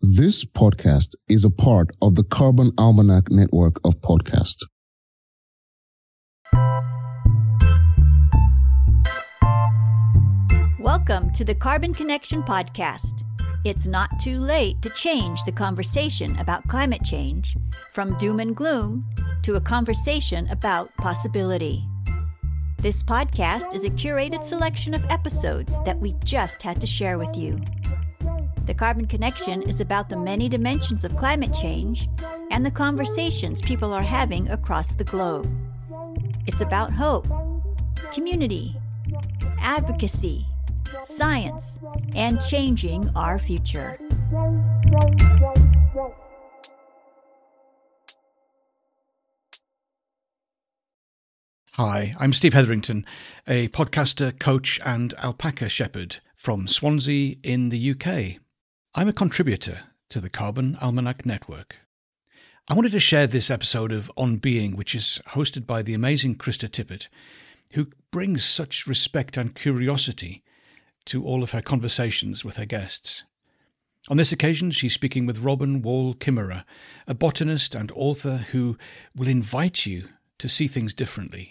This podcast is a part of the Carbon Almanac network of podcasts. Welcome to the Carbon Connection podcast. It's not too late to change the conversation about climate change from doom and gloom to a conversation about possibility. This podcast is a curated selection of episodes that we just had to share with you. The Carbon Connection is about the many dimensions of climate change and the conversations people are having across the globe. It's about hope, community, advocacy, science, and changing our future. Hi, I'm Steve Heatherington, a podcaster, coach, and alpaca shepherd from Swansea in the UK. I'm a contributor to the Carbon Almanac Network. I wanted to share this episode of On Being, which is hosted by the amazing Krista Tippett, who brings such respect and curiosity to all of her conversations with her guests. On this occasion, she's speaking with Robin Wall Kimmerer, a botanist and author who will invite you to see things differently,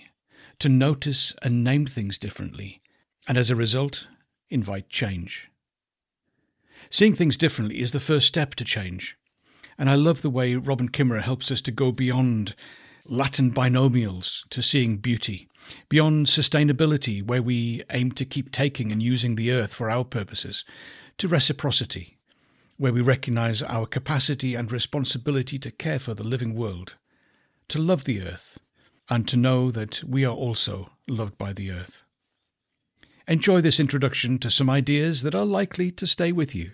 to notice and name things differently, and as a result, invite change. Seeing things differently is the first step to change. And I love the way Robin Kimmerer helps us to go beyond Latin binomials to seeing beauty, beyond sustainability, where we aim to keep taking and using the earth for our purposes, to reciprocity, where we recognize our capacity and responsibility to care for the living world, to love the earth, and to know that we are also loved by the earth. Enjoy this introduction to some ideas that are likely to stay with you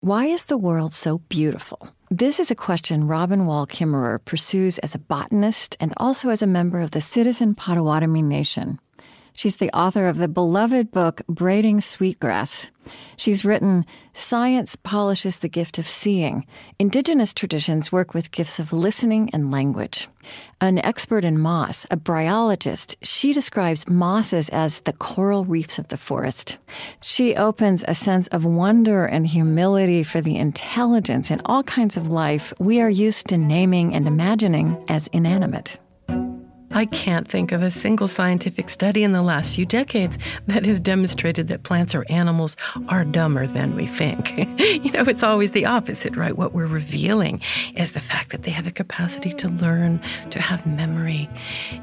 Why is the world so beautiful? This is a question Robin Wall Kimmerer pursues as a botanist and also as a member of the Citizen Potawatomi Nation. She's the author of the beloved book Braiding Sweetgrass. She's written Science Polishes the Gift of Seeing. Indigenous traditions work with gifts of listening and language. An expert in moss, a bryologist, she describes mosses as the coral reefs of the forest. She opens a sense of wonder and humility for the intelligence in all kinds of life we are used to naming and imagining as inanimate. I can't think of a single scientific study in the last few decades that has demonstrated that plants or animals are dumber than we think. you know, it's always the opposite, right? What we're revealing is the fact that they have a capacity to learn, to have memory.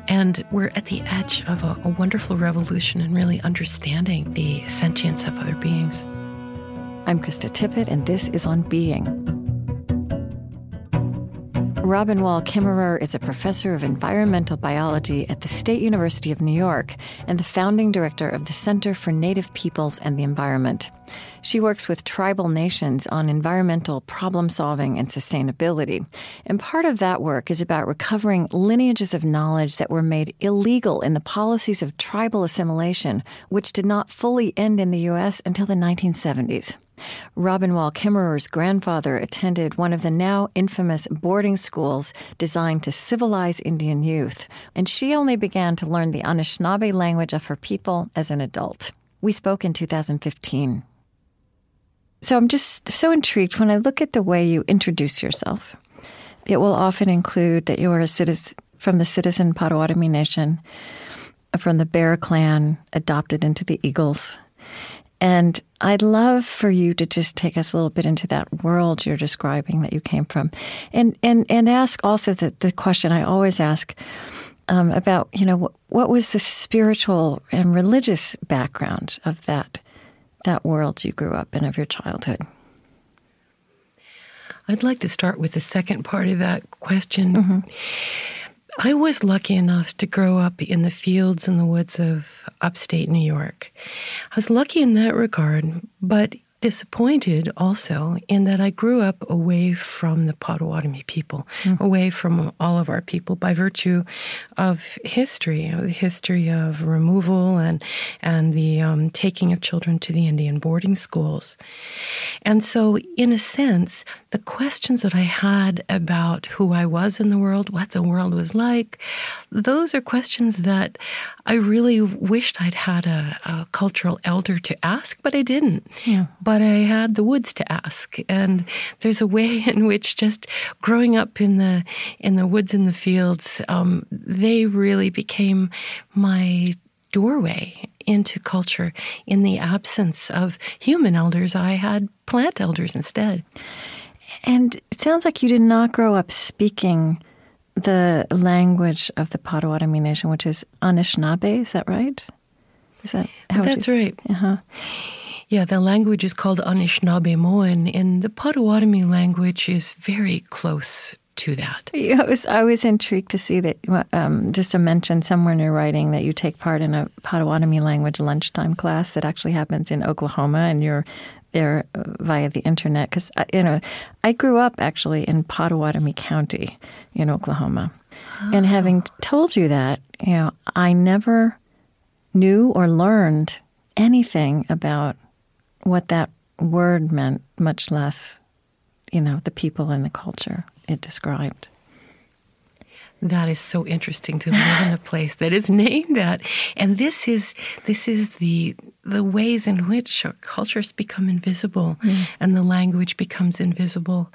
And we're at the edge of a, a wonderful revolution in really understanding the sentience of other beings. I'm Krista Tippett, and this is On Being. Robin Wall Kimmerer is a professor of environmental biology at the State University of New York and the founding director of the Center for Native Peoples and the Environment. She works with tribal nations on environmental problem solving and sustainability. And part of that work is about recovering lineages of knowledge that were made illegal in the policies of tribal assimilation, which did not fully end in the U.S. until the 1970s. Robin Wall Kimmerer's grandfather attended one of the now infamous boarding schools designed to civilize Indian youth, and she only began to learn the Anishinaabe language of her people as an adult. We spoke in 2015. So I'm just so intrigued when I look at the way you introduce yourself. It will often include that you are a citizen from the Citizen Potawatomi Nation, from the Bear Clan, adopted into the Eagles. And I'd love for you to just take us a little bit into that world you're describing that you came from, and and and ask also the the question I always ask um, about you know what, what was the spiritual and religious background of that that world you grew up in of your childhood. I'd like to start with the second part of that question. Mm-hmm. I was lucky enough to grow up in the fields and the woods of upstate New York. I was lucky in that regard, but disappointed also in that I grew up away from the Potawatomi people, mm. away from all of our people by virtue of history, the history of removal and and the um, taking of children to the Indian boarding schools. And so, in a sense, the questions that I had about who I was in the world, what the world was like, those are questions that I really wished I'd had a, a cultural elder to ask, but I didn't. Yeah. But I had the woods to ask, and there's a way in which just growing up in the in the woods and the fields, um, they really became my doorway into culture. In the absence of human elders, I had plant elders instead. And it sounds like you did not grow up speaking the language of the Potawatomi Nation, which is Anishinaabe. Is that right? Is that how That's right. Uh-huh. Yeah, the language is called Anishinaabemowin, and the Potawatomi language is very close to that. Yeah, I was I was intrigued to see that. Um, just to mention somewhere in your writing that you take part in a Potawatomi language lunchtime class that actually happens in Oklahoma, and you're there via the internet because uh, you know I grew up actually in Potawatomi County in Oklahoma, oh. and having told you that, you know, I never knew or learned anything about what that word meant, much less, you know, the people and the culture it described. That is so interesting to live in a place that is named that. And this is this is the the ways in which cultures become invisible mm. and the language becomes invisible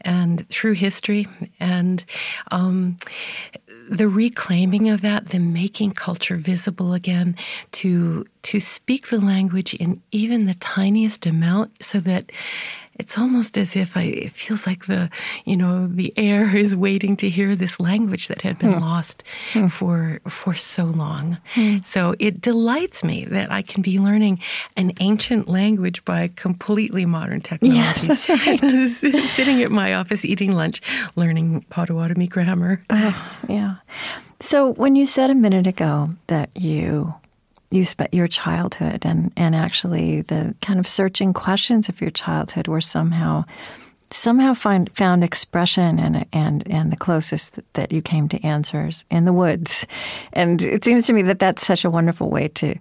and through history and um, the reclaiming of that, the making culture visible again, to to speak the language in even the tiniest amount so that it's almost as if I, it feels like the, you know, the air is waiting to hear this language that had been hmm. lost hmm. for for so long. Hmm. So it delights me that I can be learning an ancient language by completely modern technology. Yes, right. Sitting at my office eating lunch, learning Potawatomi grammar. Oh, yeah. So when you said a minute ago that you you spent your childhood and, and actually the kind of searching questions of your childhood were somehow somehow find found expression and and and the closest that you came to answers in the woods and it seems to me that that's such a wonderful way to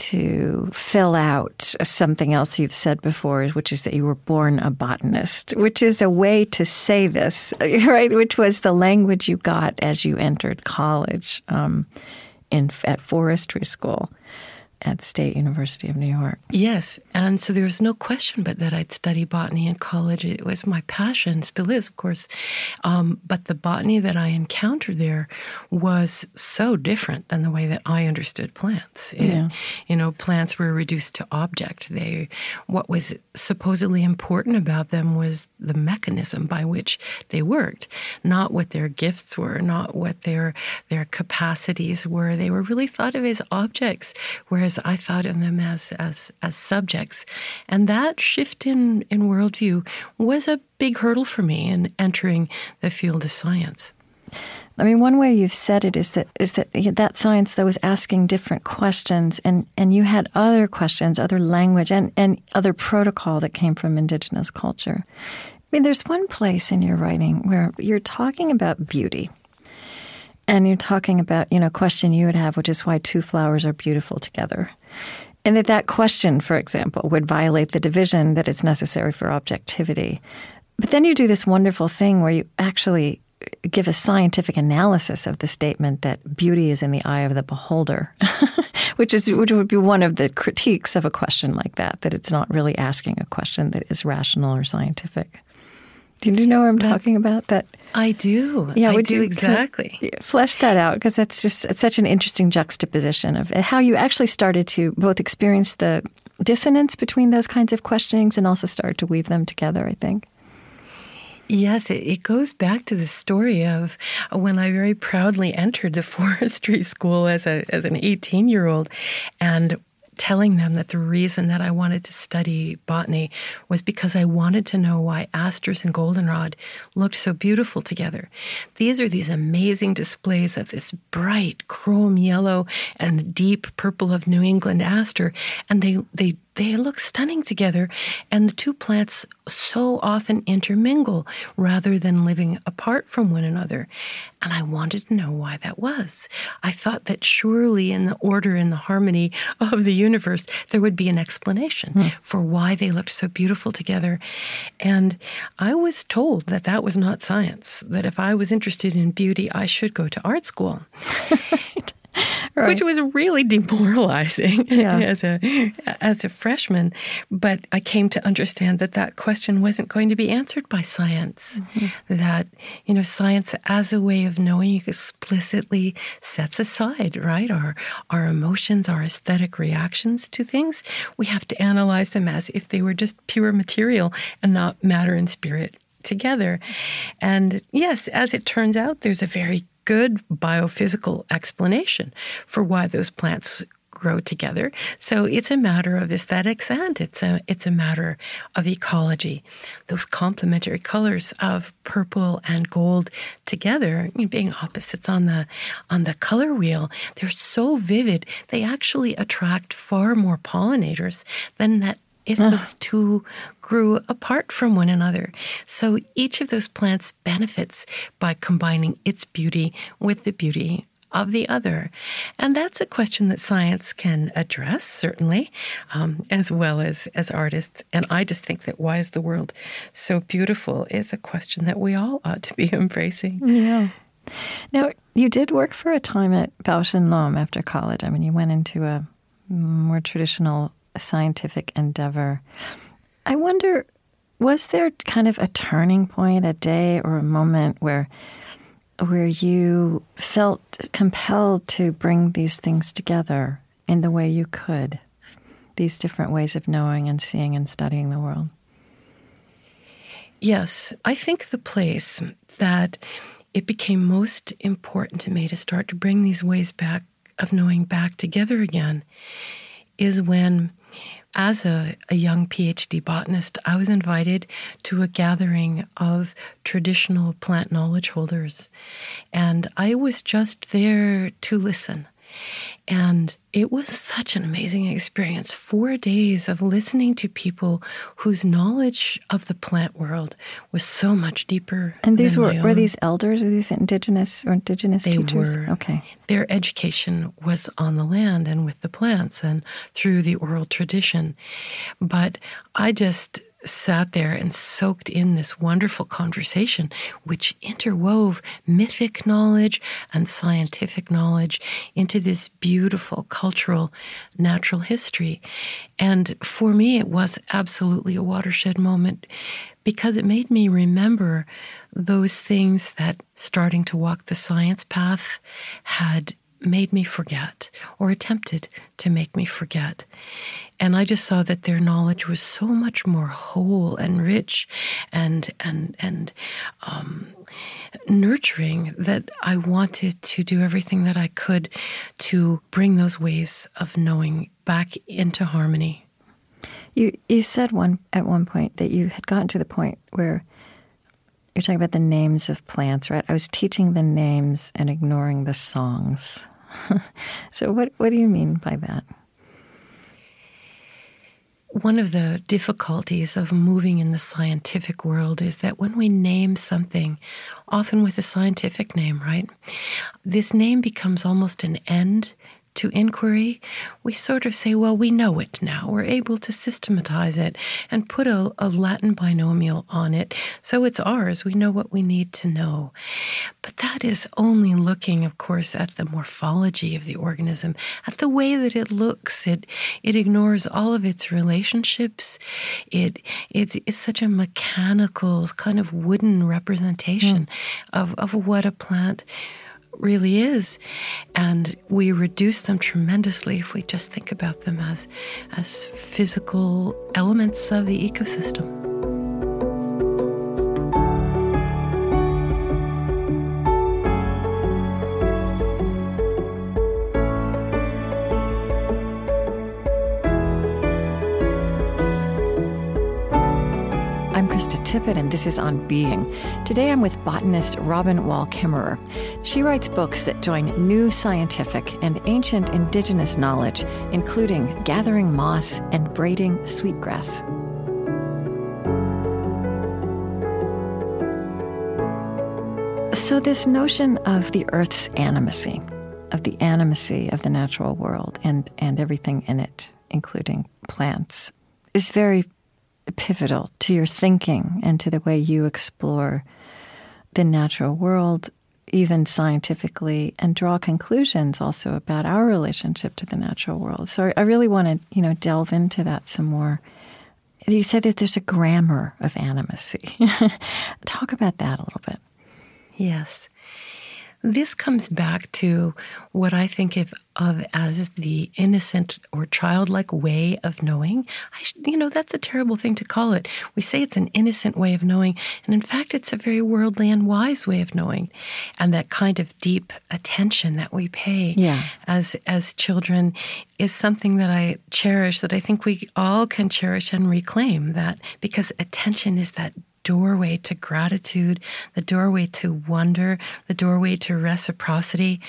to fill out something else you've said before, which is that you were born a botanist, which is a way to say this, right? Which was the language you got as you entered college. Um, in at forestry school at State University of New York. Yes, and so there was no question but that I'd study botany in college. It was my passion, still is, of course. Um, but the botany that I encountered there was so different than the way that I understood plants. It, yeah. You know, plants were reduced to object. They, what was supposedly important about them was the mechanism by which they worked, not what their gifts were, not what their their capacities were. They were really thought of as objects, whereas I thought of them as as as subjects. And that shift in in worldview was a big hurdle for me in entering the field of science. I mean, one way you've said it is that is that that science that was asking different questions, and and you had other questions, other language, and and other protocol that came from indigenous culture. I mean, there's one place in your writing where you're talking about beauty, and you're talking about you know a question you would have, which is why two flowers are beautiful together. And that that question, for example, would violate the division that is necessary for objectivity. But then you do this wonderful thing where you actually give a scientific analysis of the statement that beauty is in the eye of the beholder, which is which would be one of the critiques of a question like that, that it's not really asking a question that is rational or scientific. Do you know what I'm that's, talking about? That I do. Yeah, I would do you exactly kind of flesh that out because that's just it's such an interesting juxtaposition of uh, how you actually started to both experience the dissonance between those kinds of questionings and also start to weave them together. I think. Yes, it, it, goes back to the story of when I very proudly entered the forestry school as a as an 18 year old, and telling them that the reason that I wanted to study botany was because I wanted to know why asters and goldenrod looked so beautiful together. These are these amazing displays of this bright chrome yellow and deep purple of New England aster, and they they they look stunning together. And the two plants so often intermingle rather than living apart from one another. And I wanted to know why that was. I thought that surely in the order and the harmony of the universe, there would be an explanation mm. for why they looked so beautiful together. And I was told that that was not science, that if I was interested in beauty, I should go to art school. right. Right. which was really demoralizing yeah. as a as a freshman. But I came to understand that that question wasn't going to be answered by science. Mm-hmm. That you know, science as a way of knowing explicitly sets aside right our our emotions, our aesthetic reactions to things. We have to analyze them as if they were just pure material and not matter and spirit together. And yes, as it turns out, there's a very good biophysical explanation for why those plants grow together. So it's a matter of aesthetics and it's a it's a matter of ecology. Those complementary colors of purple and gold together, being opposites on the on the color wheel, they're so vivid. They actually attract far more pollinators than that if those two grew apart from one another. So each of those plants benefits by combining its beauty with the beauty of the other? And that's a question that science can address, certainly, um, as well as, as artists. And I just think that why is the world so beautiful is a question that we all ought to be embracing. Yeah. Now, you did work for a time at Bausch and Lomb after college. I mean, you went into a more traditional scientific endeavor. I wonder, was there kind of a turning point, a day or a moment where where you felt compelled to bring these things together in the way you could, these different ways of knowing and seeing and studying the world? Yes, I think the place that it became most important to me to start to bring these ways back of knowing back together again is when as a, a, young PhD botanist, I was invited to a gathering of traditional plant knowledge holders. And I was just there to listen. And it was such an amazing experience. Four days of listening to people whose knowledge of the plant world was so much deeper. And these were were these elders or these indigenous or indigenous they teachers? Were. Okay. Their education was on the land and with the plants and through the oral tradition. But I just sat there and soaked in this wonderful conversation, which interwove mythic knowledge and scientific knowledge into this beautiful cultural natural history. And for me, it was absolutely a watershed moment because it made me remember those things that starting to walk the science path had made me forget or attempted to make me forget. And I just saw that their knowledge was so much more whole and rich and and and um, nurturing that I wanted to do everything that I could to bring those ways of knowing back into harmony. You you said one at one point that you had gotten to the point where you're talking about the names of plants, right? I was teaching the names and ignoring the songs. so, what, what do you mean by that? One of the difficulties of moving in the scientific world is that when we name something, often with a scientific name, right, this name becomes almost an end to inquiry, we sort of say, well, we know it now. We're able to systematize it and put a, a, Latin binomial on it. So it's ours. We know what we need to know. But that is only looking, of course, at the morphology of the organism, at the way that it looks. It, it ignores all of its relationships. It, it's, it's such a mechanical, kind of wooden representation mm. of, of what a plant really is. And we reduce them tremendously if we just think about them as, as physical elements of the ecosystem. Tippett, and this is On Being. Today I'm with botanist Robin Wall Kimmerer. She writes books that join new scientific and ancient indigenous knowledge, including gathering moss and braiding sweetgrass. So, this notion of the Earth's animacy, of the animacy of the natural world and, and everything in it, including plants, is very pivotal to your thinking and to the way you explore the natural world, even scientifically, and draw conclusions also about our relationship to the natural world. So I really want to, you know, delve into that some more. You said that there's a grammar of animacy. Talk about that a little bit. Yes. This comes back to what I think of, of as the innocent or childlike way of knowing. I, you know, that's a terrible thing to call it. We say it's an innocent way of knowing, and in fact, it's a very worldly and wise way of knowing. And that kind of deep attention that we pay yeah. as as children is something that I cherish. That I think we all can cherish and reclaim. That because attention is that doorway to gratitude, the doorway to wonder, the doorway to reciprocity.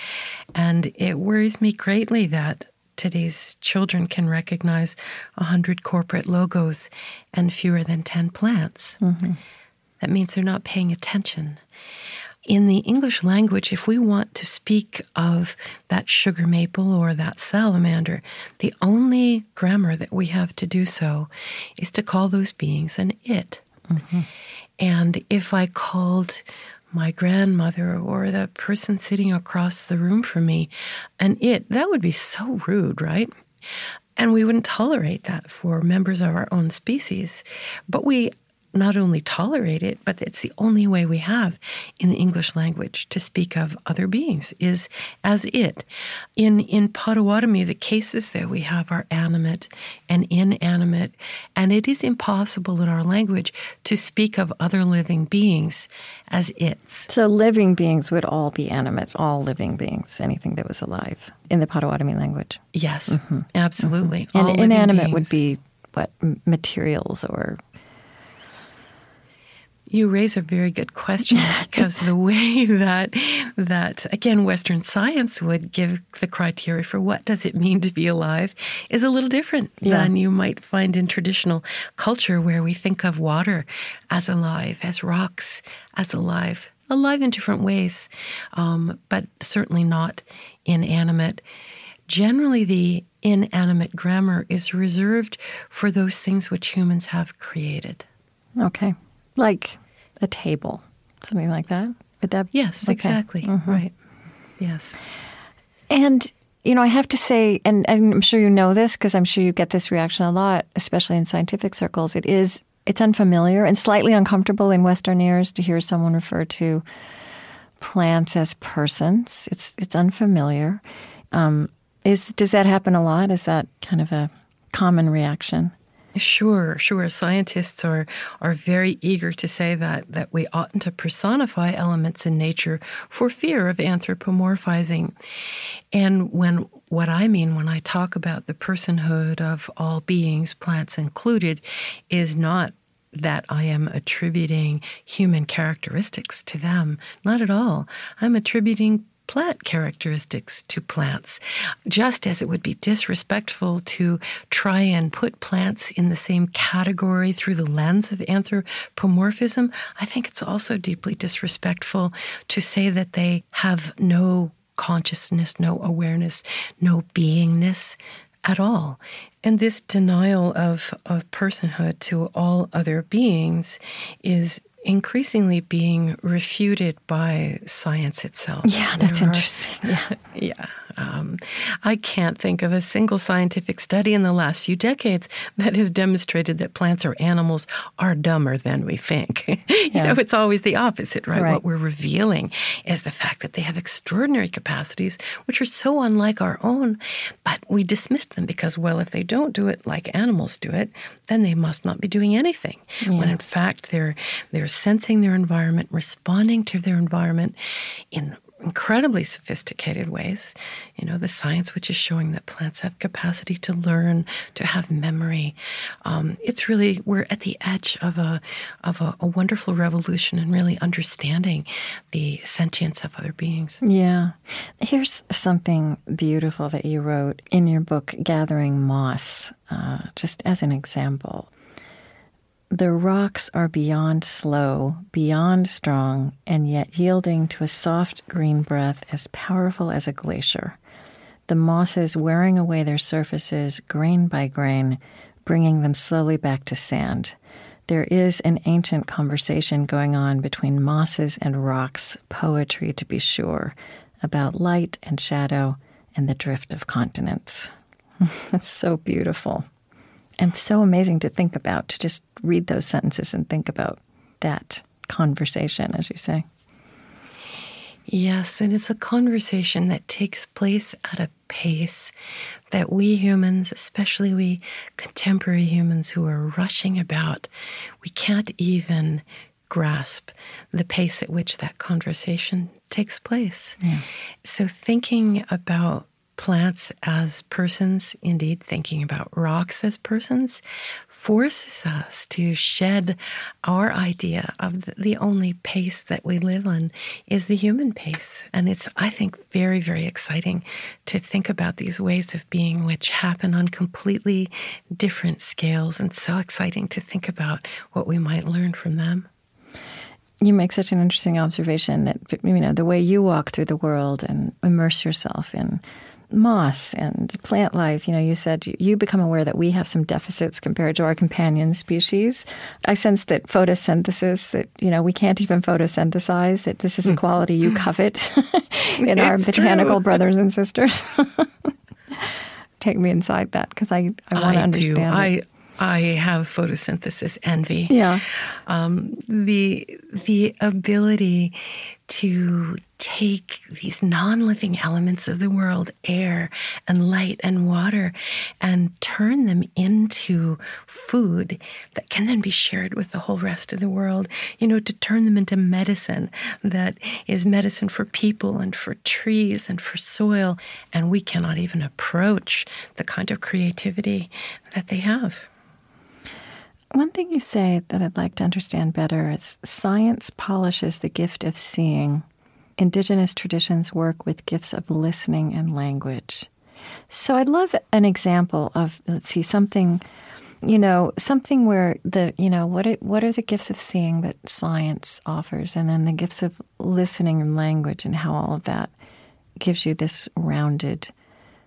And it worries me greatly that today's children can recognize 100 corporate logos and fewer than 10 plants. Mm-hmm. That means they're not paying attention. In the English language, if we want to speak of that sugar maple or that salamander, the only grammar that we have to do so is to call those beings an it. And if I called my grandmother or the person sitting across the room from me an it, that would be so rude, right? And we wouldn't tolerate that for members of our own species. But we not only tolerate it, but it's the only way we have in the English language to speak of other beings is as it. In in Potawatomi, the cases that we have are animate and inanimate, and it is impossible in our language to speak of other living beings as its. So living beings would all be animate, all living beings, anything that was alive in the Potawatomi language. Yes, mm-hmm. absolutely. Mm-hmm. And inanimate would be what materials or you raise a very good question because the way that that again Western science would give the criteria for what does it mean to be alive is a little different yeah. than you might find in traditional culture where we think of water as alive, as rocks as alive, alive in different ways, um, but certainly not inanimate. Generally, the inanimate grammar is reserved for those things which humans have created. Okay. Like a table, something like that. Would that? Yes, okay. exactly. Mm-hmm. Right. Yes. And you know, I have to say, and, and I'm sure you know this because I'm sure you get this reaction a lot, especially in scientific circles. It is it's unfamiliar and slightly uncomfortable in Western ears to hear someone refer to plants as persons. It's it's unfamiliar. Um, is does that happen a lot? Is that kind of a common reaction? Sure, sure. Scientists are are very eager to say that that we oughtn't to personify elements in nature for fear of anthropomorphizing. And when what I mean when I talk about the personhood of all beings, plants included, is not that I am attributing human characteristics to them. Not at all. I'm attributing plant characteristics to plants, just as it would be disrespectful to try and put plants in the same category through the lens of anthropomorphism. I think it's also deeply disrespectful to say that they have no consciousness, no awareness, no beingness at all. And this denial of, of personhood to all other beings is increasingly being refuted by science itself. Yeah, that's there interesting. Yeah. yeah. Um, I can't think of a single scientific study in the last few decades that has demonstrated that plants or animals are dumber than we think. you yeah. know, it's always the opposite, right? right? What we're revealing is the fact that they have extraordinary capacities, which are so unlike our own, but we dismiss them because, well, if they don't do it like animals do it, then they must not be doing anything. Yeah. When in fact they're they're sensing their environment, responding to their environment in incredibly sophisticated ways. You know, the science which is showing that plants have capacity to learn, to have memory. Um, it's really we're at the edge of a of a, a, wonderful revolution in really understanding the sentience of other beings. Yeah, here's something beautiful that you wrote in your book, Gathering Moss, uh, just as an example. The rocks are beyond slow, beyond strong, and yet yielding to a soft green breath as powerful as a glacier. The mosses wearing away their surfaces grain by grain, bringing them slowly back to sand. There is an ancient conversation going on between mosses and rocks, poetry to be sure, about light and shadow and the drift of continents. That's so beautiful and so amazing to think about, to just read those sentences and think about that conversation, as you say. Yes, and it's a conversation that takes place at a pace that we humans, especially we contemporary humans who are rushing about, we can't even grasp the pace at which that conversation takes place. Yeah. So, thinking about plants as persons, indeed thinking about rocks as persons, forces us to shed our idea of the only pace that we live on is the human pace. And it's, I think, very, very exciting to think about these ways of being which happen on completely different scales, and so exciting to think about what we might learn from them you make such an interesting observation that you know the way you walk through the world and immerse yourself in moss and plant life, you know, you said you become aware that we have some deficits compared to our companion species. I sense that photosynthesis, that, you know, we can't even photosynthesize, that this is a quality you covet in our botanical true. brothers and sisters. Take me inside that because I, I want to understand. Do. I, I have photosynthesis envy. Yeah. Um, the the ability to take these non living elements of the world, air and light and water, and turn them into food that can then be shared with the whole rest of the world. You know, to turn them into medicine that is medicine for people and for trees and for soil. And we cannot even approach the kind of creativity that they have. One thing you say that I'd like to understand better is science polishes the gift of seeing. Indigenous traditions work with gifts of listening and language. So I'd love an example of, let's see, something, you know, something where the, you know, what, it, what are the gifts of seeing that science offers, and then the gifts of listening and language, and how all of that gives you this rounded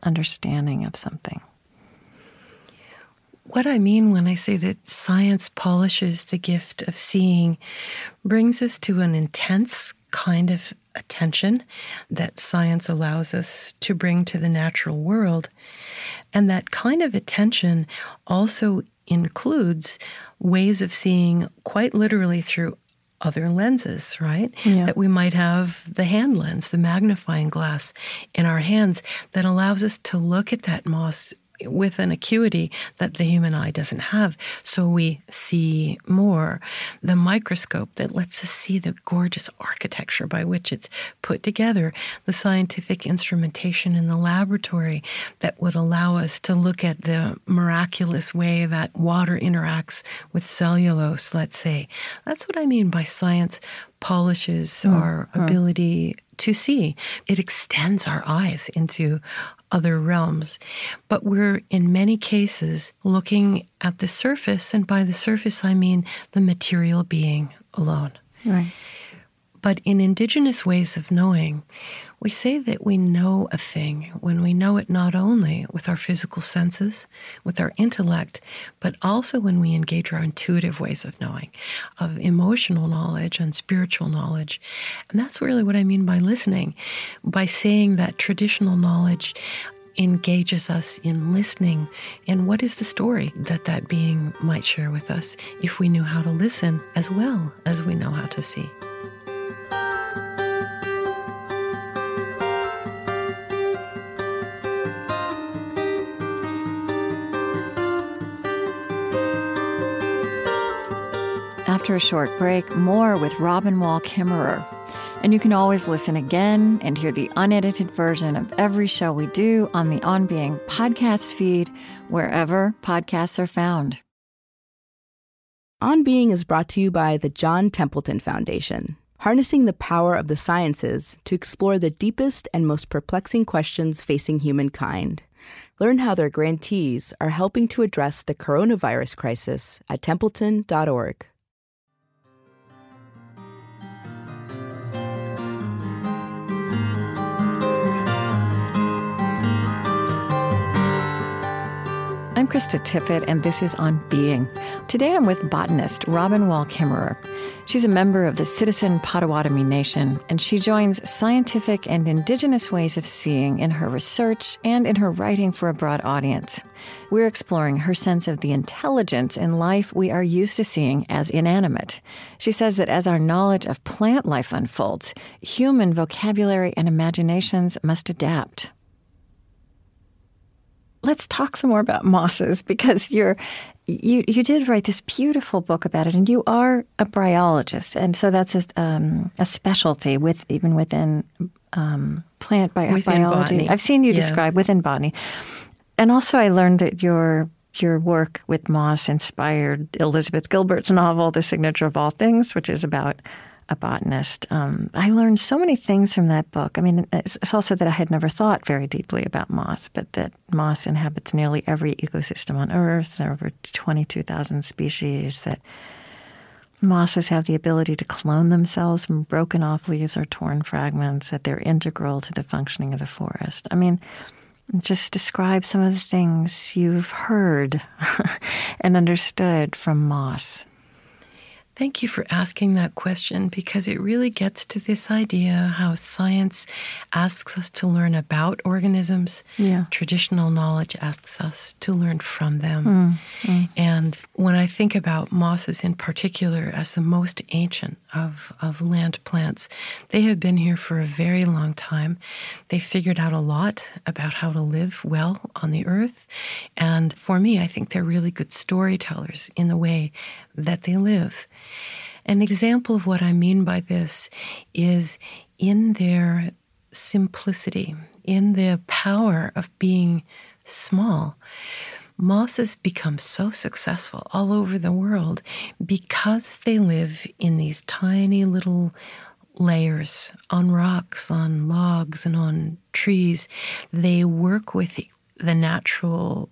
understanding of something. What I mean when I say that science polishes the gift of seeing brings us to an intense kind of attention that science allows us to bring to the natural world. And that kind of attention also includes ways of seeing quite literally through other lenses, right? Yeah. That we might have the hand lens, the magnifying glass in our hands that allows us to look at that moss with an acuity that the human eye doesn't have. So we see more. The microscope that lets us see the gorgeous architecture by which it's put together, the scientific instrumentation in the laboratory that would allow us to look at the miraculous way that water interacts with cellulose, let's say. That's what I mean by science polishes mm, our ability to see. It extends our eyes into other realms. But we're in many cases looking at the surface, and by the surface, I mean the material being alone. Right. But in indigenous ways of knowing, we say that we know a thing when we know it not only with our physical senses, with our intellect, but also when we engage our intuitive ways of knowing, of emotional knowledge and spiritual knowledge. And that's really what I mean by listening, by saying that traditional knowledge engages us in listening and what is the story that that being might share with us if we knew how to listen as well as we know how to see. After a short break, more with Robin Wall Kimmerer. And you can always listen again and hear the unedited version of every show we do on the On Being podcast feed, wherever podcasts are found. On Being is brought to you by the John Templeton Foundation, harnessing the power of the sciences to explore the deepest and most perplexing questions facing humankind. Learn how their grantees are helping to address the coronavirus crisis at templeton.org. Krista Tippett, and this is On Being. Today I'm with botanist Robin Wall Kimmerer. She's a member of the Citizen Potawatomi Nation, and she joins scientific and indigenous ways of seeing in her research and in her writing for a broad audience. We're exploring her sense of the intelligence in life we are used to seeing as inanimate. She says that as our knowledge of plant life unfolds, human vocabulary and imaginations must adapt let's talk some more about mosses because you're you you did write this beautiful book about it, and you are a bryologist, and so that's a, um, a specialty with even within um, plant bi- within biology. Botany. I've seen you Yeah. describe within botany, and also I learned that your your work with moss inspired Elizabeth Gilbert's novel, The Signature of All Things, which is about a botanist. Um, I learned so many things from that book. I mean, it's, also that I had never thought very deeply about moss, but that moss inhabits nearly every ecosystem on Earth. There are over 22,000 species, that mosses have the ability to clone themselves from broken off leaves or torn fragments, that they're integral to the functioning of the forest. I mean, just describe some of the things you've heard and understood from moss. Thank you for asking that question because it really gets to this idea how science asks us to learn about organisms. Yeah. Traditional knowledge asks us to learn from them. Mm, mm. And when I think about mosses in particular as the most ancient of, of land plants, they have been here for a very long time. They figured out a lot about how to live well on the earth. And for me, I think they're really good storytellers in the way that they live. An example of what I mean by this is in their simplicity, in the power of being small. Mosses become so successful all over the world because they live in these tiny little layers on rocks, on logs, and on trees. They work with the natural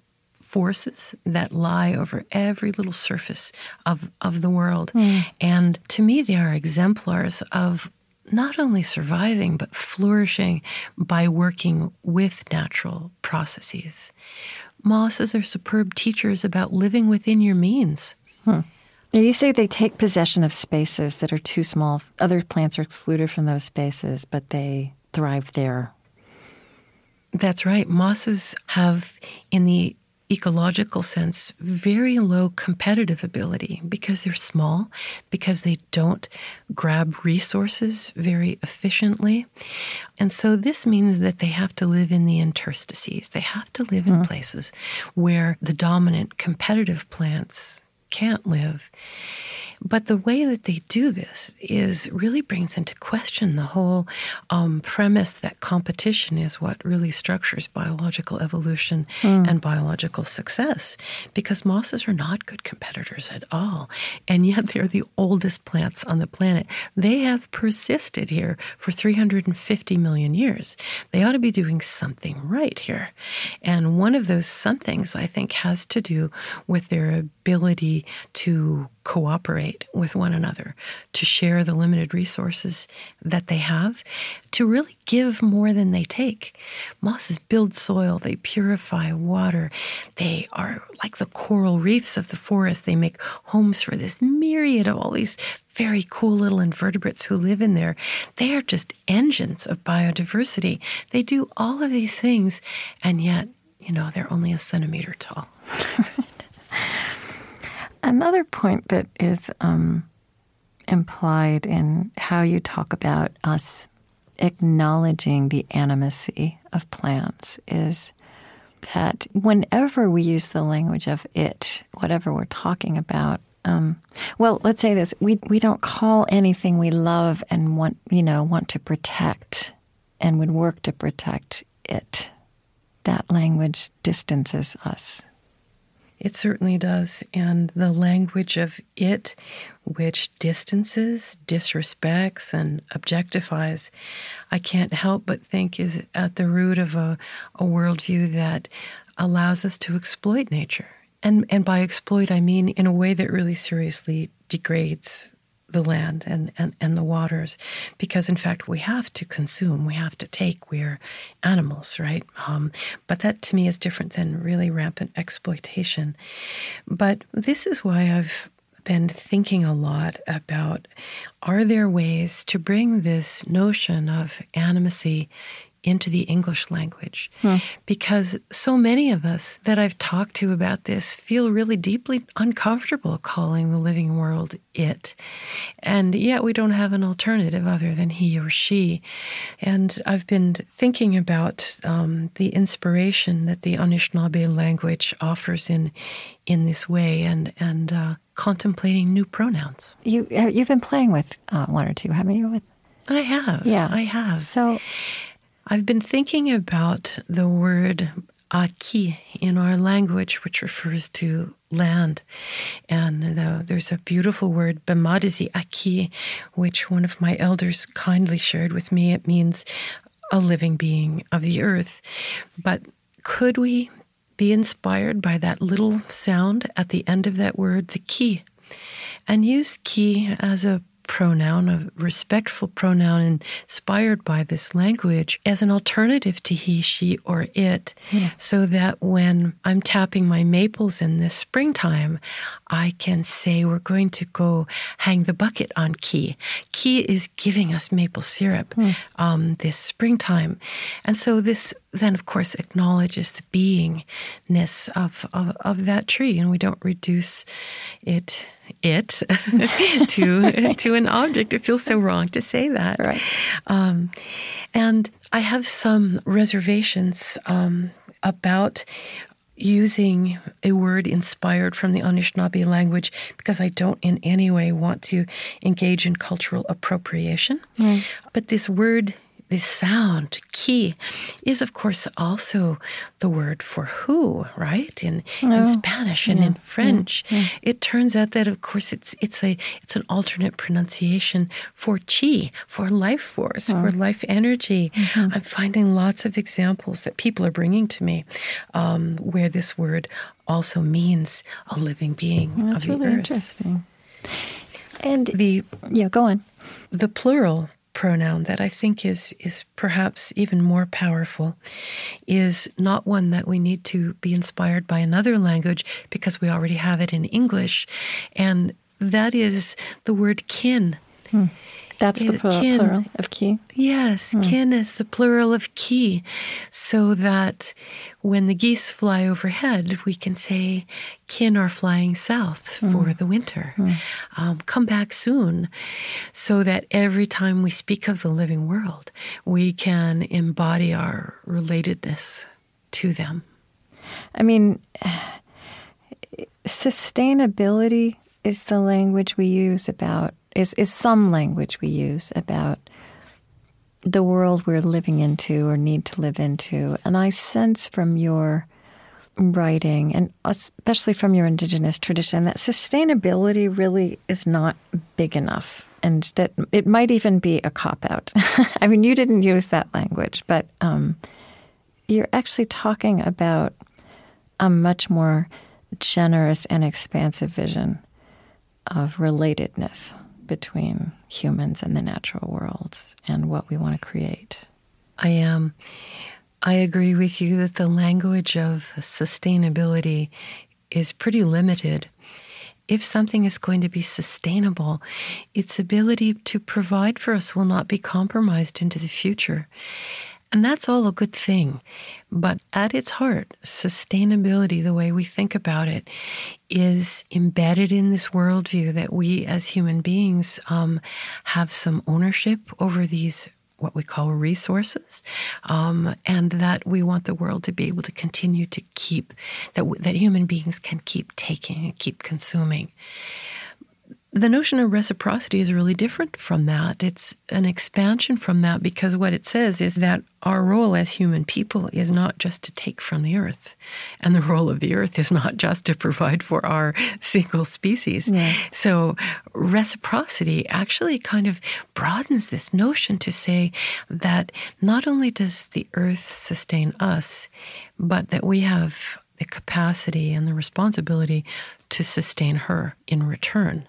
forces that lie over every little surface of, of the world. Hmm. And to me, they are exemplars of not only surviving, but flourishing by working with natural processes. Mosses are superb teachers about living within your means. Hmm. You say they take possession of spaces that are too small. Other plants are excluded from those spaces, but they thrive there. That's right. Mosses have, in the ecological sense, very low competitive ability because they're small, because they don't grab resources very efficiently. And so this means that they have to live in the interstices. They have to live in hmm. places where the dominant competitive plants can't live. But the way that they do this is really brings into question the whole um, premise that competition is what really structures biological evolution and biological success. Because mosses are not good competitors at all. And yet they're the oldest plants on the planet. They have persisted here for 350 million years. They ought to be doing something right here. And one of those somethings, I think, has to do with their ability to cooperate with one another, to share the limited resources that they have, to really give more than they take. Mosses build soil, they purify water, they are like the coral reefs of the forest. They make homes for this myriad of all these very cool little invertebrates who live in there. They are just engines of biodiversity. They do all of these things, and yet, you know, they're only a centimeter tall. Another point that is um, implied in how you talk about us acknowledging the animacy of plants is that whenever we use the language of it, whatever we're talking about, Um, well, let's say this: we we don't call anything we love and want you know want to protect and would work to protect it. That language distances us. It certainly does. And the language of it, which distances, disrespects, and objectifies, I can't help but think is at the root of a, a worldview that allows us to exploit nature. And, and by exploit, I mean in a way that really seriously degrades the land and, and, and the waters. Because in fact we have to consume we have to take we're animals right? Um, but that to me is different than really rampant exploitation. But this is why i've been thinking a lot about are there ways to bring this notion of animacy into the English language hmm. because so many of us that I've talked to about this feel really deeply uncomfortable calling the living world it. And yet we don't have an alternative other than he or she. And I've been thinking about um, the inspiration that the Anishinaabe language offers in in this way and and uh, contemplating new pronouns. You uh, you've been playing with uh, one or two, haven't you? With I have. Yeah, I have. So I've been thinking about the word aki in our language, which refers to land. And the, there's a beautiful word, bemadizi aki, which one of my elders kindly shared with me. It means a living being of the earth. But could we be inspired by that little sound at the end of that word, the ki, and use ki as a pronoun, a respectful pronoun inspired by this language, as an alternative to he, she, or it, yeah. so that when I'm tapping my maples in this springtime, I can say we're going to go hang the bucket on ki. Ki is giving us maple syrup mm. um, this springtime. And so this then, of course, acknowledges the beingness of, of, of that tree, and we don't reduce it it to to an object. It feels so wrong to say that. Right. Um, and I have some reservations um, about using a word inspired from the Anishinaabe language because I don't in any way want to engage in cultural appropriation. Mm. But this word this sound, ki, is of course also the word for who, right? In, oh, in Spanish and yeah, in French. Yeah, yeah. It turns out that of course it's it's a it's an alternate pronunciation for chi, for life force, oh. for life energy. Mm-hmm. I'm finding lots of examples that people are bringing to me um, where this word also means a living being. That's really earth. interesting. And the yeah, go on. The plural pronoun that I think is is perhaps even more powerful is not one that we need to be inspired by another language because we already have it in English and that is the word kin. Hmm. That's the plural, kin, plural of ki. Yes, hmm. kin is the plural of ki, so that when the geese fly overhead, we can say, kin are flying south hmm. for the winter. Hmm. Um, come back soon, so that every time we speak of the living world, we can embody our relatedness to them. I mean, sustainability is the language we use about is, is some language we use about the world we're living into or need to live into. And I sense from your writing, and especially from your indigenous tradition, that sustainability really is not big enough. And that it might even be a cop out. I mean, you didn't use that language, but um, you're actually talking about a much more generous and expansive vision of relatedness between humans and the natural worlds and what we want to create. I am. I agree with you that the language of sustainability is pretty limited. If something is going to be sustainable, its ability to provide for us will not be compromised into the future. And that's all a good thing. But at its heart, sustainability, the way we think about it, is embedded in this worldview that we as human beings um, have some ownership over these what we call resources, um, and that we want the world to be able to continue to keep that that human beings can keep taking and keep consuming. The notion of reciprocity is really different from that. It's an expansion from that because what it says is that our role as human people is not just to take from the earth. And the role of the earth is not just to provide for our single species. Yeah. So, reciprocity actually kind of broadens this notion to say that not only does the earth sustain us, but that we have the capacity and the responsibility to sustain her in return.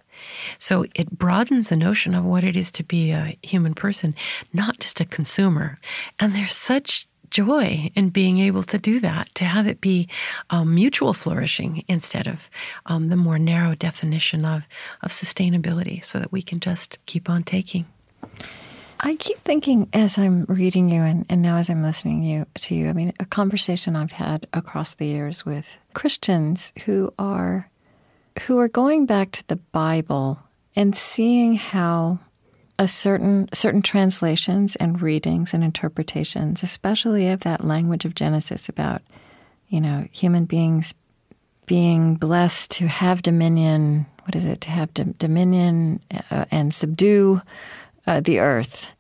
So it broadens the notion of what it is to be a human person, not just a consumer. And there's such joy in being able to do that, to have it be um, mutual flourishing instead of um, the more narrow definition of, of sustainability, so that we can just keep on taking. I keep thinking as I'm reading you and, and now as I'm listening you, to you, I mean, a conversation I've had across the years with Christians who are who are going back to the Bible and seeing how a certain certain translations and readings and interpretations, especially of that language of Genesis about, you know, human beings being blessed to have dominion. What is it? To have dominion uh, and subdue uh, the earth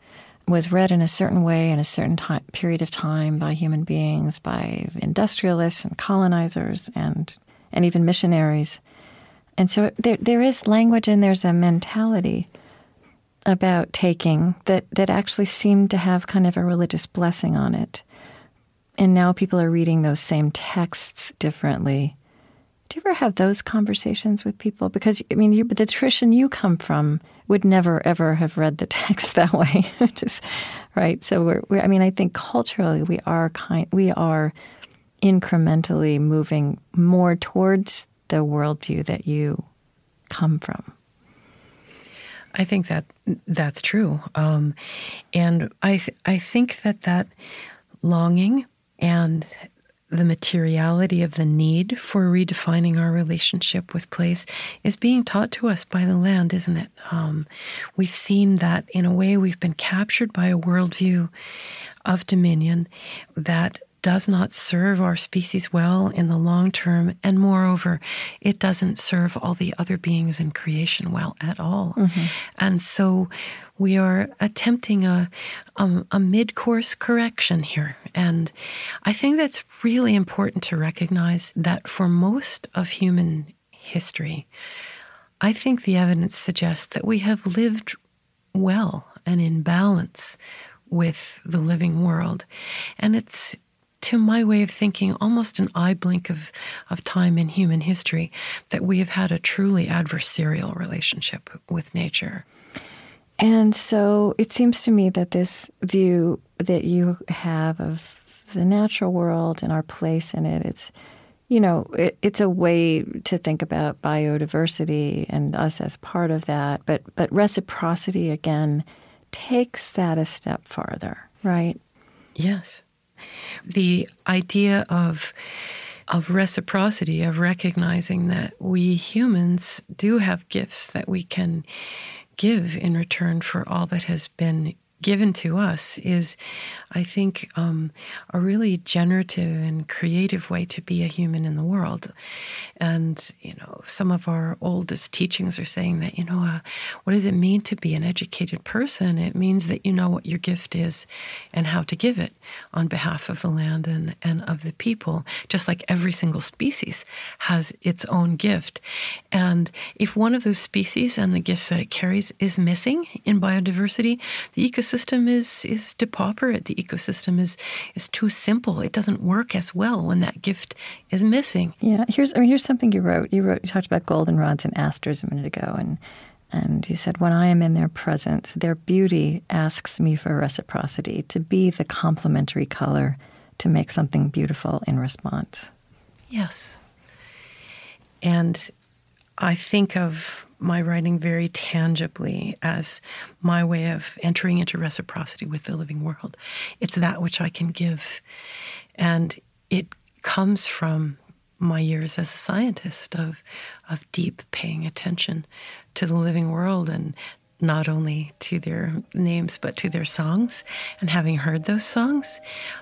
was read in a certain way in a certain time, period of time by human beings, by industrialists and colonizers and and even missionaries. And so there, there is language and there's a mentality about taking that, that actually seemed to have kind of a religious blessing on it. And now people are reading those same texts differently. Do you ever have those conversations with people? Because, I mean, you, the tradition you come from would never, ever have read the text that way. Just, right? So, we're, we're, I mean, I think culturally we are kind, we are incrementally moving more towards the worldview that you come from. I think that that's true, um, and I th- I think that that longing and the materiality of the need for redefining our relationship with place is being taught to us by the land, isn't it? Um, we've seen that in a way we've been captured by a worldview of dominion that does not serve our species well in the long term. And moreover, it doesn't serve all the other beings in creation well at all. Mm-hmm. And so we are attempting a, a, a mid course correction here. And I think that's really important to recognize that for most of human history, I think the evidence suggests that we have lived well and in balance with the living world. And it's to my way of thinking, almost an eye blink of, of time in human history that we have had a truly adversarial relationship with nature. And so it seems to me that this view that you have of the natural world and our place in it, it's you know, it, it's a way to think about biodiversity and us as part of that. But but reciprocity again takes that a step farther, right? Yes the idea of of reciprocity, of recognizing that we humans do have gifts that we can give in return for all that has been given to us is, I think, um, a really generative and creative way to be a human in the world. And, you know, some of our oldest teachings are saying that, you know, uh, what does it mean to be an educated person? It means that you know what your gift is and how to give it on behalf of the land and, and of the people, just like every single species has its own gift. And if one of those species and the gifts that it carries is missing in biodiversity, the ecosystem ecosystem is is depauperate. The ecosystem is is too simple. It doesn't work as well when that gift is missing. Yeah, here's I mean, here's something you wrote. You wrote you talked about goldenrods and asters a minute ago, and and you said, when I am in their presence, their beauty asks me for reciprocity to be the complementary color to make something beautiful in response. Yes. And I think of my writing very tangibly as my way of entering into reciprocity with the living world. It's that which I can give. And it comes from my years as a scientist of, of deep paying attention to the living world and not only to their names but to their songs. And having heard those songs,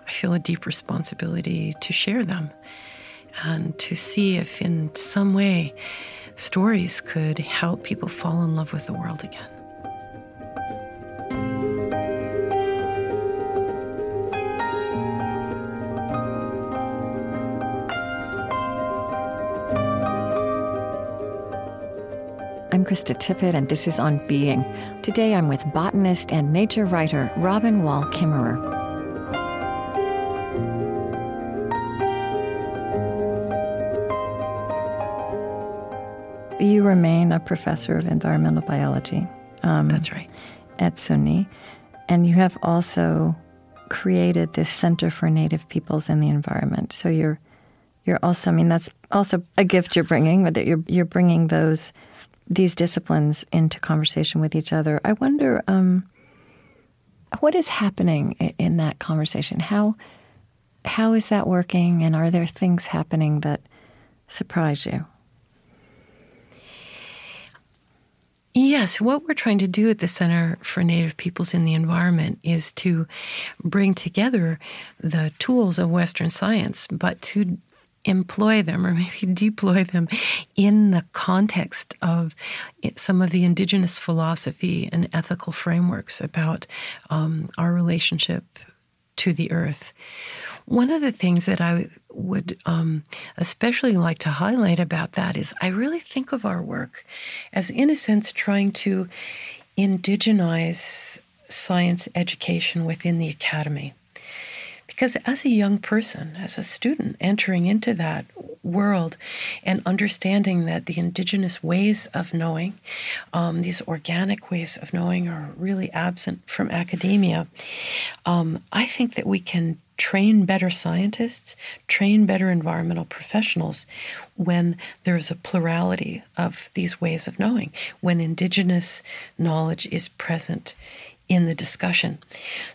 I feel a deep responsibility to share them and to see if in some way stories could help people fall in love with the world again. I'm Krista Tippett, and this is On Being. Today I'm with botanist and nature writer Robin Wall Kimmerer. You remain a professor of environmental biology. Um, That's right. At SUNY. And you have also created this Center for Native Peoples and the Environment. So you're you're also, I mean, that's also a gift you're bringing, that you're, you're bringing those these disciplines into conversation with each other. I wonder um, what is happening in that conversation. How how is that working, and are there things happening that surprise you? Yes, what we're trying to do at the Center for Native Peoples in the Environment is to bring together the tools of Western science, but to employ them or maybe deploy them in the context of some of the indigenous philosophy and ethical frameworks about um, our relationship to the earth. One of the things that I would um, especially like to highlight about that is I really think of our work as, in a sense, trying to indigenize science education within the academy. Because as a young person, as a student entering into that world and understanding that the indigenous ways of knowing, um, these organic ways of knowing, are really absent from academia, um, I think that we can train better scientists, train better environmental professionals when there's a plurality of these ways of knowing, when indigenous knowledge is present in the discussion.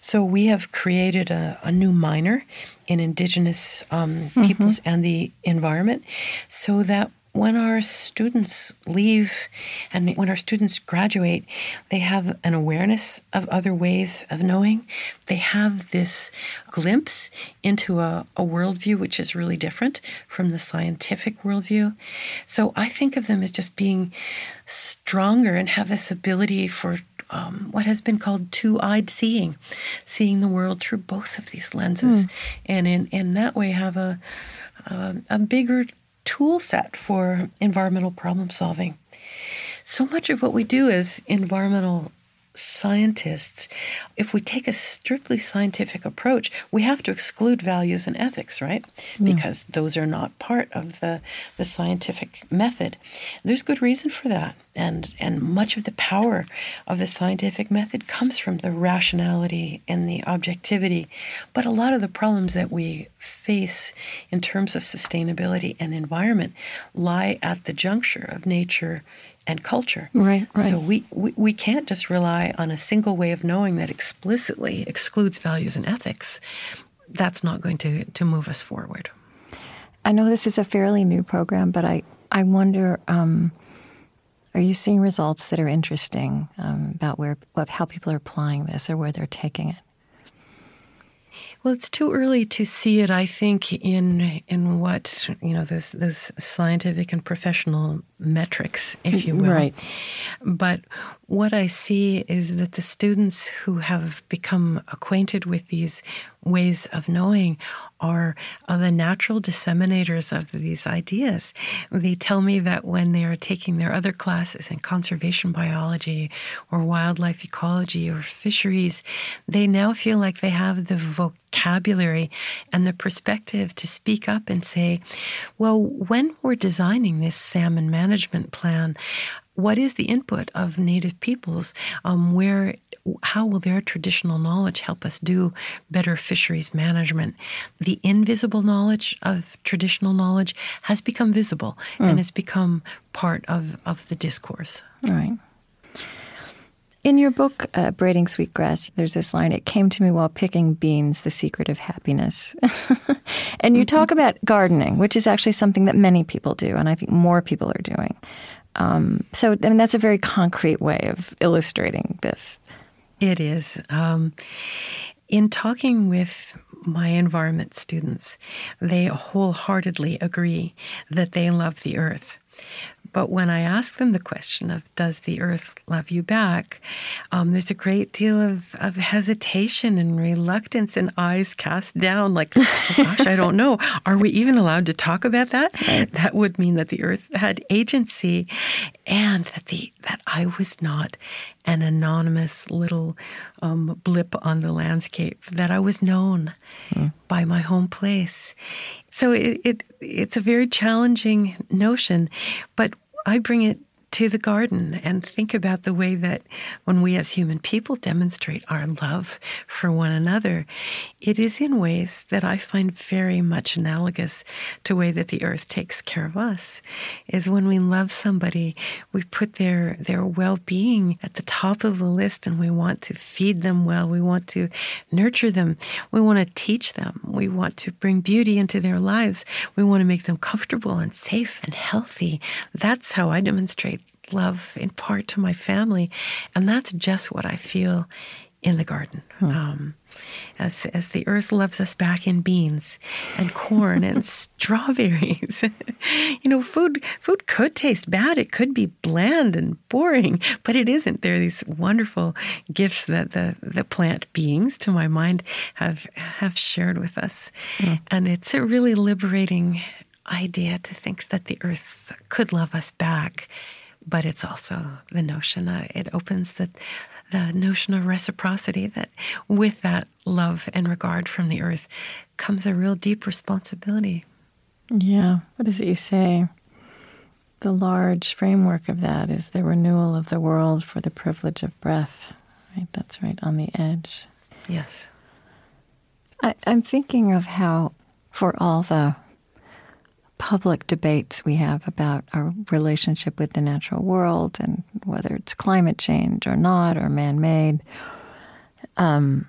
So we have created a, a new minor in Indigenous um, mm-hmm. peoples and the environment so that when our students leave and when our students graduate, they have an awareness of other ways of knowing. They have this glimpse into a, a worldview which is really different from the scientific worldview. So I think of them as just being stronger and have this ability for um, what has been called two-eyed seeing, seeing the world through both of these lenses, mm. and in in that way have a a, a bigger tool set for environmental problem solving. So much of what we do as environmental scientists, if we take a strictly scientific approach, we have to exclude values and ethics, right? Yeah. Because those are not part of the, the scientific method. There's good reason for that. And, and much of the power of the scientific method comes from the rationality and the objectivity. But a lot of the problems that we face in terms of sustainability and environment lie at the juncture of nature and culture. Right, right. So we, we, we can't just rely on a single way of knowing that explicitly excludes values and ethics. That's not going to, to move us forward. I know this is a fairly new program, but I, I wonder um, are you seeing results that are interesting um, about where what, how people are applying this or where they're taking it? Well, it's too early to see it. I think in in what you know those those scientific and professional metrics, if you will. Right. But what I see is that the students who have become acquainted with these ways of knowing are, are the natural disseminators of these ideas. They tell me that when they are taking their other classes in conservation biology or wildlife ecology or fisheries, they now feel like they have the vocabulary and the perspective to speak up and say, well, when we're designing this salmon management plan, what is the input of Native peoples? Um, where, how will their traditional knowledge help us do better fisheries management? The invisible knowledge of traditional knowledge has become visible mm. and has become part of, of the discourse. Right. In your book, uh, Braiding Sweetgrass, there's this line It came to me while picking beans, the secret of happiness. and you mm-hmm. talk about gardening, which is actually something that many people do, and I think more people are doing. Um, so, I mean, that's a very concrete way of illustrating this. It is. Um, in talking with my environment students, they wholeheartedly agree that they love the earth. But when I ask them the question of, does the earth love you back? Um, there's a great deal of, of hesitation and reluctance and eyes cast down, like, oh gosh, I don't know. Are we even allowed to talk about that? Right. That would mean that the earth had agency and that the that I was not an anonymous little um, blip on the landscape, that I was known mm. by my home place. So it, it it's a very challenging notion, but I bring it to the garden and think about the way that when we as human people demonstrate our love for one another, it is in ways that I find very much analogous to the way that the earth takes care of us. Is when we love somebody, we put their their well-being at the top of the list and we want to feed them well, we want to nurture them, we want to teach them, we want to bring beauty into their lives, we want to make them comfortable and safe and healthy. That's how I demonstrate love in part to my family. And that's just what I feel in the garden. Hmm. Um, as, as the earth loves us back in beans and corn and strawberries. you know, food food could taste bad. It could be bland and boring, but it isn't. There are these wonderful gifts that the, the plant beings, to my mind, have have shared with us. Mm. And it's a really liberating idea to think that the earth could love us back but it's also the notion, uh, it opens the, the notion of reciprocity that with that love and regard from the earth comes a real deep responsibility. Yeah. What is it you say? The large framework of that is the renewal of the world for the privilege of breath. Right? That's right on the edge. Yes. I, I'm thinking of how, for all the public debates we have about our relationship with the natural world and whether it's climate change or not or man made. Um,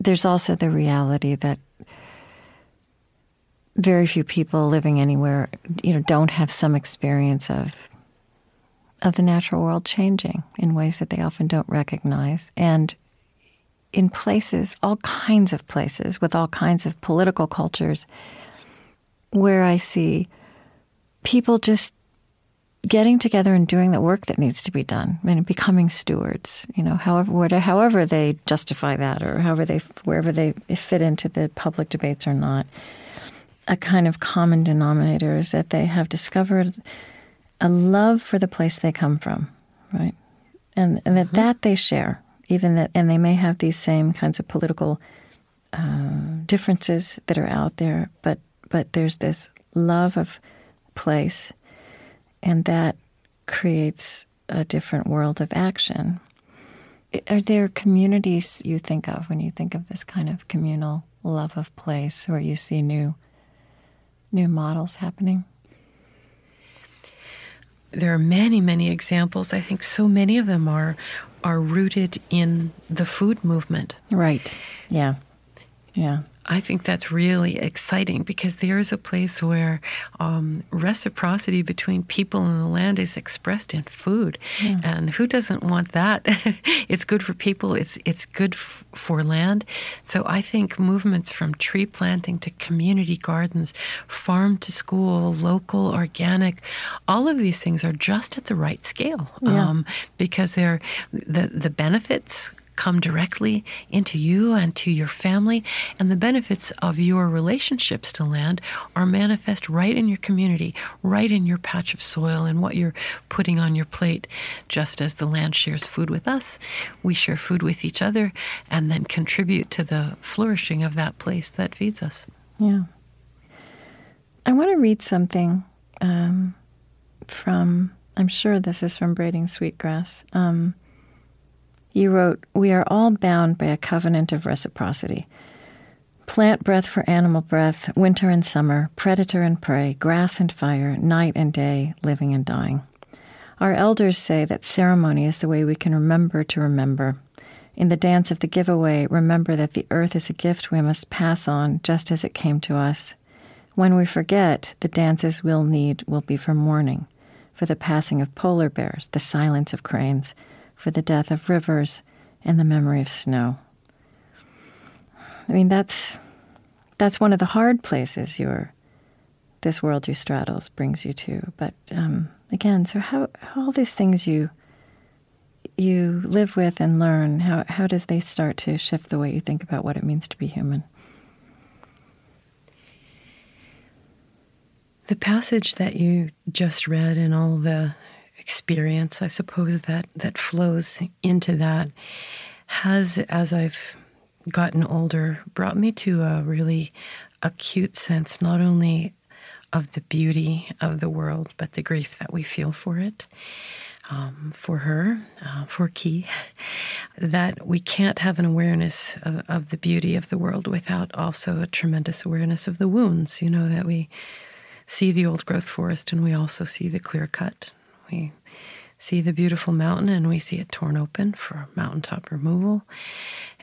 there's also the reality that very few people living anywhere, you know, don't have some experience of of the natural world changing in ways that they often don't recognize. And in places, all kinds of places, with all kinds of political cultures, where I see people just getting together and doing the work that needs to be done I mean, becoming stewards you know however whatever, however they justify that or however they wherever they fit into the public debates or not a kind of common denominator is that they have discovered a love for the place they come from right and and that mm-hmm. that they share even that and they may have these same kinds of political uh, differences that are out there but but there's this love of place, and that creates a different world of action. Are there communities you think of when you think of this kind of communal love of place, where you see new new models happening? There are many, many examples. I think so many of them are are rooted in the food movement. Right. Yeah. Yeah. I think that's really exciting because there is a place where um, reciprocity between people and the land is expressed in food, yeah. and who doesn't want that? it's good for people. It's it's good f- for land. So I think movements from tree planting to community gardens, farm to school, local, organic, all of these things are just at the right scale yeah. um, because they're the the benefits come directly into you and to your family. And the benefits of your relationships to land are manifest right in your community, right in your patch of soil and what you're putting on your plate. Just as the land shares food with us, we share food with each other and then contribute to the flourishing of that place that feeds us. Yeah. I want to read something um, from, I'm sure this is from Braiding Sweetgrass. Um, you wrote, We are all bound by a covenant of reciprocity. Plant breath for animal breath, winter and summer, predator and prey, grass and fire, night and day, living and dying. Our elders say that ceremony is the way we can remember to remember. In the dance of the giveaway, remember that the earth is a gift we must pass on just as it came to us. When we forget, the dances we'll need will be for mourning, for the passing of polar bears, the silence of cranes, for the death of rivers and the memory of snow. I mean, that's that's one of the hard places you're this world you straddles brings you to. But um, again, so how, how all these things you you live with and learn, how how does they start to shift the way you think about what it means to be human? The passage that you just read and all the experience, I suppose that that flows into that has, as I've gotten older, brought me to a really acute sense, not only of the beauty of the world, but the grief that we feel for it. Um, for her, uh, for ki, that we can't have an awareness of, of, the beauty of the world without also a tremendous awareness of the wounds. You know, that we see the old growth forest and we also see the clear cut. We see the beautiful mountain and we see it torn open for mountaintop removal.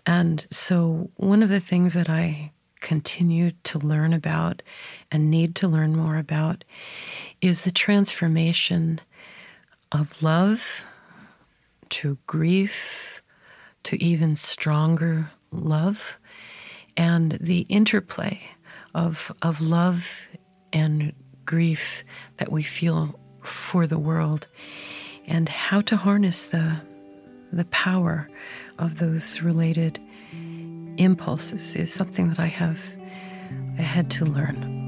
And so, one of the things that I continue to learn about and need to learn more about is the transformation of love to grief to even stronger love and the interplay of, of love and grief that we feel for the world and how to harness the, the power of those related impulses is something that I have had to learn.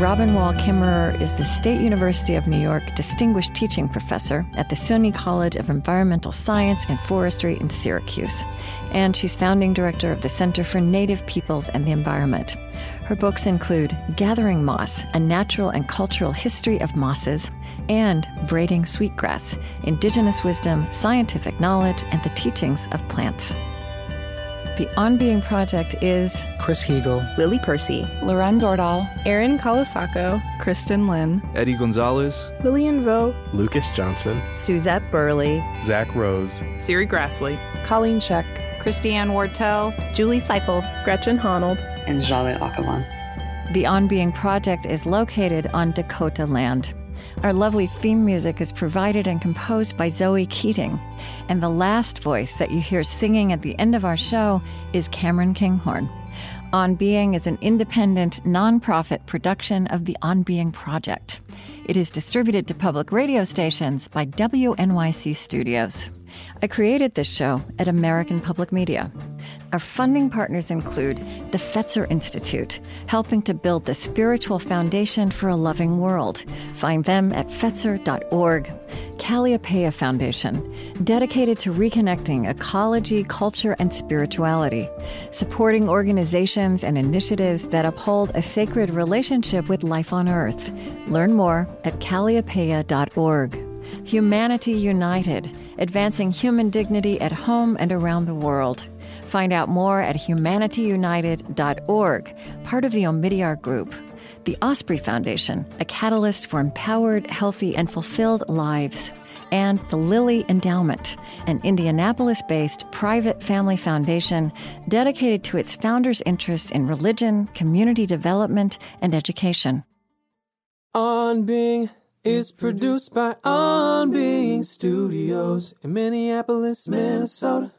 Robin Wall Kimmerer is the State University of New York Distinguished Teaching Professor at the SUNY College of Environmental Science and Forestry in Syracuse. And she's founding director of the Center for Native Peoples and the Environment. Her books include Gathering Moss, A Natural and Cultural History of Mosses, and Braiding Sweetgrass, Indigenous Wisdom, Scientific Knowledge, and the Teachings of Plants. The On Being Project is Chris Heagle, Lily Percy, Loren Dordal, Erin Colasacco, Kristin Lin, Eddie Gonzalez, Lillian Vo, Lucas Johnson, Suzette Burley, Zach Rose, Serri Graslie, Colleen Scheck, Christiane Wartell, Julie Siple, Gretchen Honnold, and Jhaleh Akhavan. The On Being Project is located on Dakota land. Our lovely theme music is provided and composed by Zoe Keating. And the last voice that you hear singing at the end of our show is Cameron Kinghorn. On Being is an independent, nonprofit production of the On Being Project. It is distributed to public radio stations by WNYC Studios. I created this show at American Public Media. Our funding partners include the Fetzer Institute, helping to build the spiritual foundation for a loving world. Find them at fetzer.org. Kalliopeia Foundation, dedicated to reconnecting ecology, culture, and spirituality, supporting organizations and initiatives that uphold a sacred relationship with life on Earth. Learn more at kalliopeia.org. Humanity United, advancing human dignity at home and around the world. Find out more at humanityunited.org, part of the Omidyar Group. The Osprey Foundation, a catalyst for empowered, healthy, and fulfilled lives. And the Lilly Endowment, an Indianapolis based private family foundation dedicated to its founders' interests in religion, community development, and education. On Being is produced by On Being Studios in Minneapolis, Minnesota.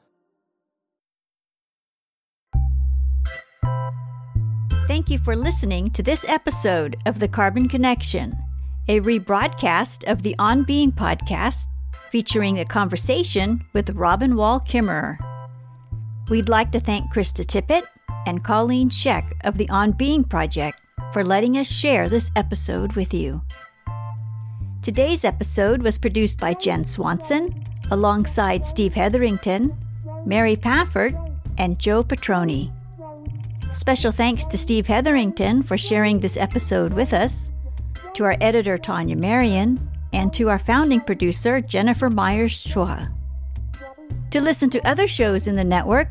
Thank you for listening to this episode of The Carbon Connection, a rebroadcast of the On Being podcast featuring a conversation with Robin Wall Kimmerer. We'd like to thank Krista Tippett and Colleen Scheck of the On Being Project for letting us share this episode with you. Today's episode was produced by Jenn Swanson alongside Steve Heatherington, Mary Paffard, and Jo Petroni. Special thanks to Steve Heatherington for sharing this episode with us, to our editor Tania Marien, and to our founding producer Jennifer Myers Chua. To listen to other shows in the network,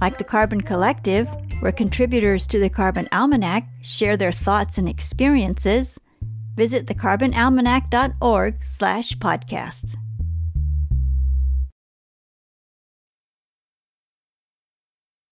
like the Carbon Collective, where contributors to the Carbon Almanac share their thoughts and experiences, visit thecarbonalmanac.org slash podcasts.